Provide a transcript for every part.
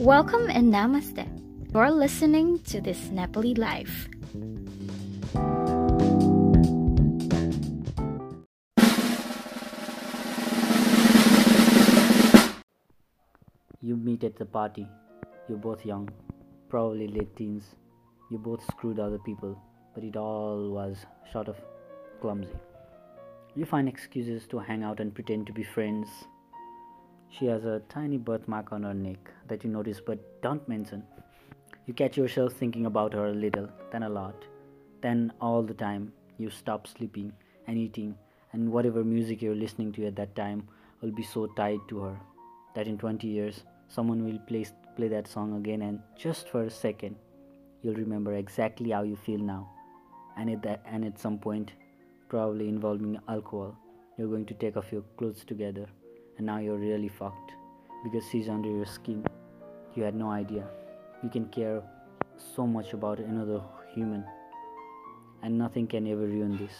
Welcome and namaste. You're listening to this Nepali life. You meet at the party. You're both young, probably late teens. You both screwed other people, but it all was sort of clumsy. You find excuses to hang out and pretend to be friends. She has a tiny birthmark on her neck that you notice but don't mention. You catch yourself thinking about her a little, then a lot, then all the time. You stop sleeping and eating, and whatever music you're listening to at that time will be so tied to her that in 20 years someone will play, play that song again, and just for a second, you'll remember exactly how you feel now. And at, that, and at some point, probably involving alcohol, you're going to take off your clothes together, and now you're really fucked because she's under your skin. You had no idea. You can care so much about another human, and nothing can ever ruin this.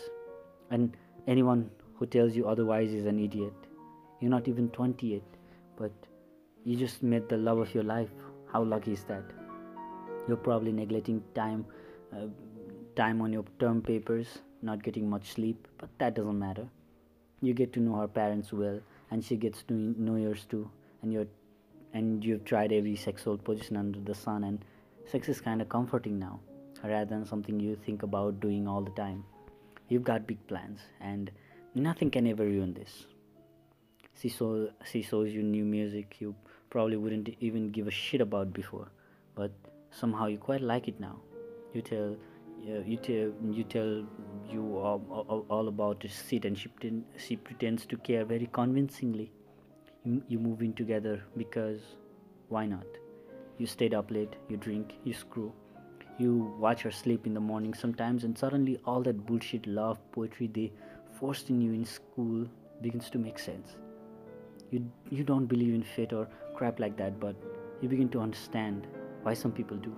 And anyone who tells you otherwise is an idiot. You're not even 20 yet, but you just met the love of your life. How lucky is that? You're probably neglecting time, uh, time on your term papers, not getting much sleep, but that doesn't matter. You get to know her parents well, and she gets to know yours too. And you're, and you've tried every sexual position under the sun, and sex is kind of comforting now, rather than something you think about doing all the time. You've got big plans, and nothing can ever ruin this. She saw she shows you new music you probably wouldn't even give a shit about before, but somehow you quite like it now. You tell uh, you tell you tell you all, all, about it sit and she pretend, she pretends to care very convincingly. You, you move in together because why not? You stayed up late, you drink, you screw. You watch her sleep in the morning sometimes, and suddenly all that bullshit love poetry they forced in you in school begins to make sense you you don't believe in fate or crap like that but you begin to understand why some people do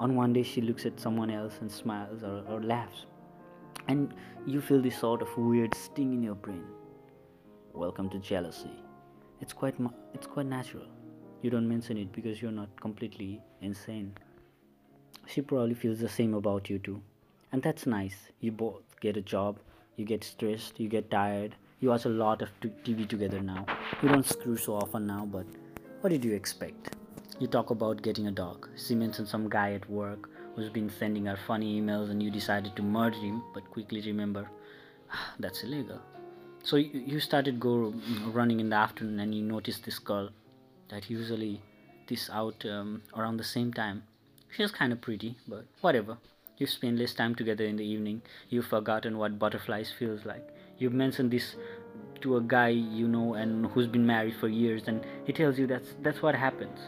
on one day she looks at someone else and smiles or, or laughs. And you feel this sort of weird sting in your brain. Welcome to jealousy. It's quite it's quite natural. You don't mention it because you're not completely insane. She probably feels the same about you too. And that's nice. You both get a job. You get stressed. You get tired. You watch a lot of TV together now. You don't screw so often now, but what did you expect? You talk about getting a dog. She mentioned some guy at work who's been sending her funny emails, and you decided to murder him, but quickly remember ah, that's illegal. So you started go running in the afternoon, and you noticed this girl that usually this out um, around the same time. She's kind of pretty, but whatever. You spend less time together in the evening. You've forgotten what butterflies feels like You've mentioned this to a guy you know and who's been married for years and he tells you that's that's what happens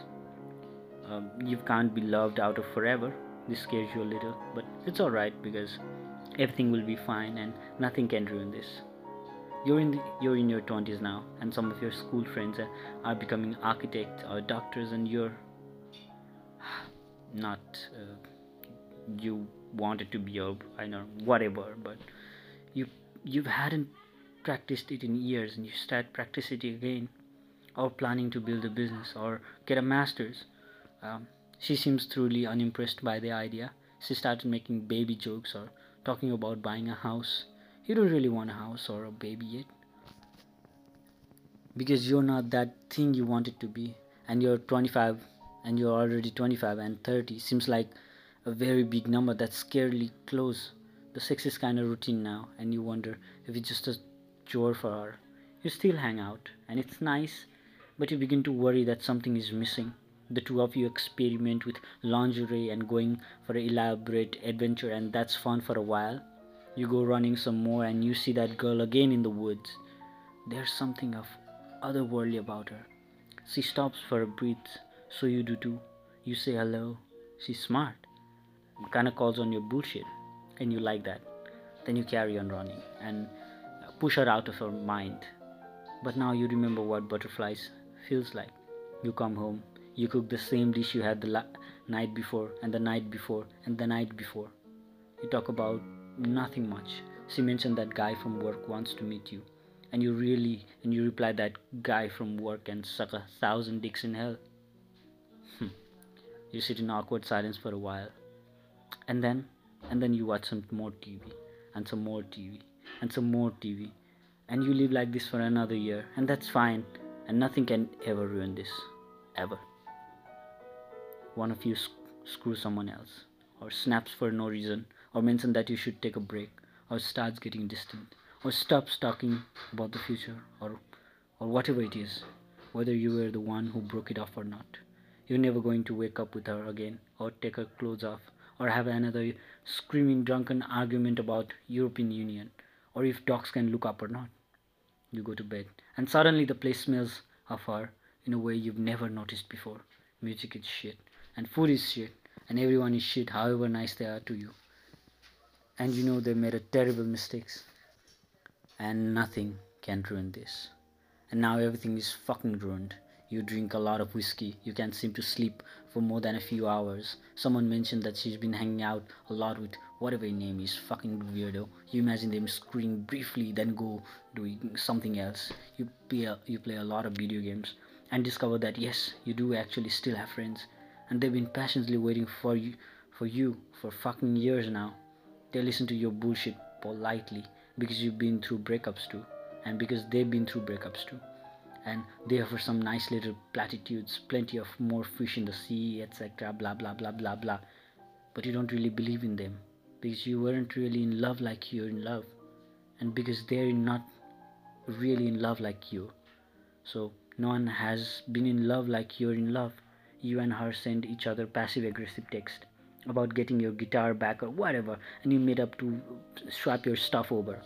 um, you can't be loved out of forever. This scares you a little but it's all right because everything will be fine and nothing can ruin this. You're in the, you're in your 20s now and some of your school friends are, becoming architects or doctors and you're not uh, you wanted to be a I know whatever but you you hadn't practiced it in years and you start practicing it again or planning to build a business or get a master's um, she seems truly unimpressed by the idea. She started making baby jokes or talking about buying a house. You don't really want a house or a baby yet. Because you're not that thing you wanted to be. And you're 25 and you're already 25 and 30 seems like a very big number that's scarily close. The sex is kind of routine now, and you wonder if it's just a chore for her. You still hang out, and it's nice, but you begin to worry that something is missing. The two of you experiment with lingerie and going for an elaborate adventure, and that's fun for a while. You go running some more, and you see that girl again in the woods. There's something of otherworldly about her. She stops for a breath, so you do too. You say hello. She's smart. Kinda calls on your bullshit and you like that then you carry on running and push her out of her mind but now you remember what butterflies feels like you come home you cook the same dish you had the la- night before and the night before and the night before you talk about nothing much she mentioned that guy from work wants to meet you and you really and you reply that guy from work and suck a thousand dicks in hell Hmm. You sit in awkward silence for a while. And then, and then you watch some more TV, and some more TV, and some more TV. And you live like this for another year, and that's fine. And nothing can ever ruin this. Ever. One of you sc- screw someone else, or snaps for no reason, or mentions that you should take a break, or starts getting distant, or stops talking about the future, or, or whatever it is, whether you were the one who broke it off or not. You're never going to wake up with her again, or take her clothes off, or have another screaming drunken argument about European Union, or if dogs can look up or not. You go to bed, and suddenly the place smells of her in a way you've never noticed before. Music is shit, and food is shit, and everyone is shit, however nice they are to you. And you know they made a terrible mistakes, and nothing can ruin this. And now everything is fucking ruined. You drink a lot of whiskey. You can't seem to sleep for more than a few hours. Someone mentioned that she's been hanging out a lot with whatever her name is, fucking weirdo. You imagine them screaming briefly, then go doing something else. You play a, you play a lot of video games and discover that yes, you do actually still have friends, and they've been patiently waiting for you for you for fucking years now. They listen to your bullshit politely because you've been through breakups too, and because they've been through breakups too and they offer some nice little platitudes, plenty of more fish in the sea, etc. Blah blah blah blah blah. But you don't really believe in them because you weren't really in love like you're in love, and because they're not really in love like you. So no one has been in love like you're in love. You and her send each other passive aggressive text about getting your guitar back or whatever, and you made up to swap your stuff over.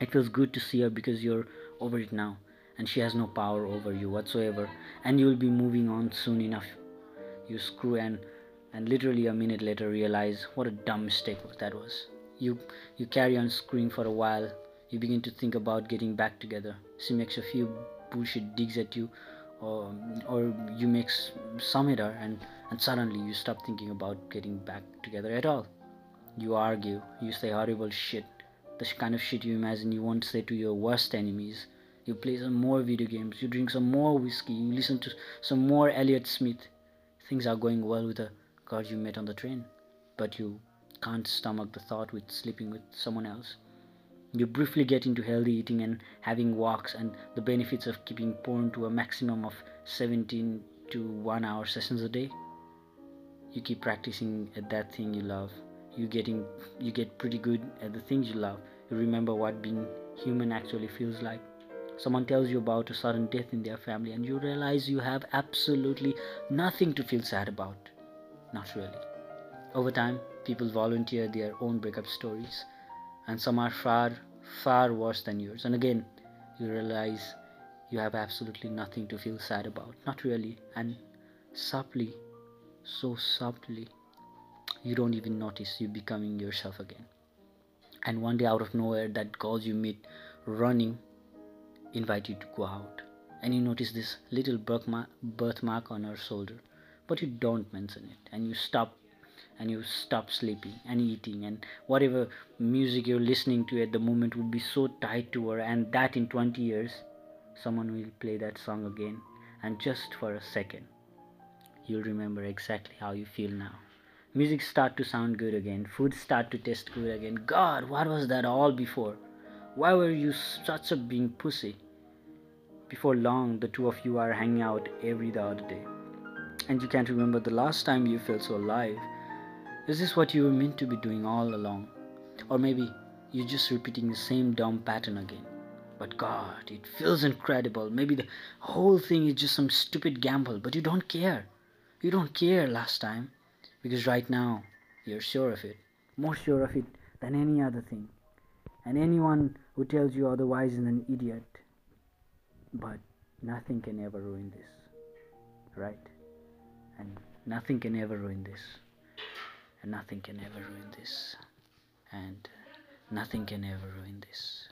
It feels good to see her because you're over it now and she has no power over you whatsoever and you will be moving on soon enough. You screw and and literally a minute later realize what a dumb mistake that was. You you carry on screwing for a while. You begin to think about getting back together. She makes a few bullshit digs at you or or you make some her and and suddenly you stop thinking about getting back together at all you argue you say horrible shit the kind of shit you imagine you won't say to your worst enemies you play some more video games, you drink some more whiskey, you listen to some more Elliott Smith. Things are going well with the girl you met on the train, but you can't stomach the thought with sleeping with someone else. You briefly get into healthy eating and having walks and the benefits of keeping porn to a maximum of 17 to 1 hour sessions a day. You keep practicing at that thing you love. You getting you get pretty good at the things you love. You remember what being human actually feels like someone tells you about a sudden death in their family and you realize you have absolutely nothing to feel sad about. Not really. Over time, people volunteer their own breakup stories, and some are far, far worse than yours. And again, you realize you have absolutely nothing to feel sad about. Not really. And subtly, so subtly, you don't even notice you becoming yourself again. And one day, out of nowhere, that girl you meet running invite you to go out and you notice this little birthmark on her shoulder but you don't mention it and you stop and you stop sleeping and eating and whatever music you're listening to at the moment would be so tied to her and that in 20 years someone will play that song again. And just for a second you'll remember exactly how you feel now. Music start to sound good again. Food start to taste good again. God what was that all before? Why were you such a being pussy? Before long, the two of you are hanging out every the other day. And you can't remember the last time you felt so alive. Is this what you were meant to be doing all along? Or maybe you're just repeating the same dumb pattern again. But God, it feels incredible. Maybe the whole thing is just some stupid gamble, but you don't care. You don't care last time. Because right now, you're sure of it. More sure of it than any other thing. And anyone who tells you otherwise is an idiot. But nothing can ever ruin this, right? And nothing can ever ruin this. Nothing can ever ruin this. And uh, nothing can ever ruin this.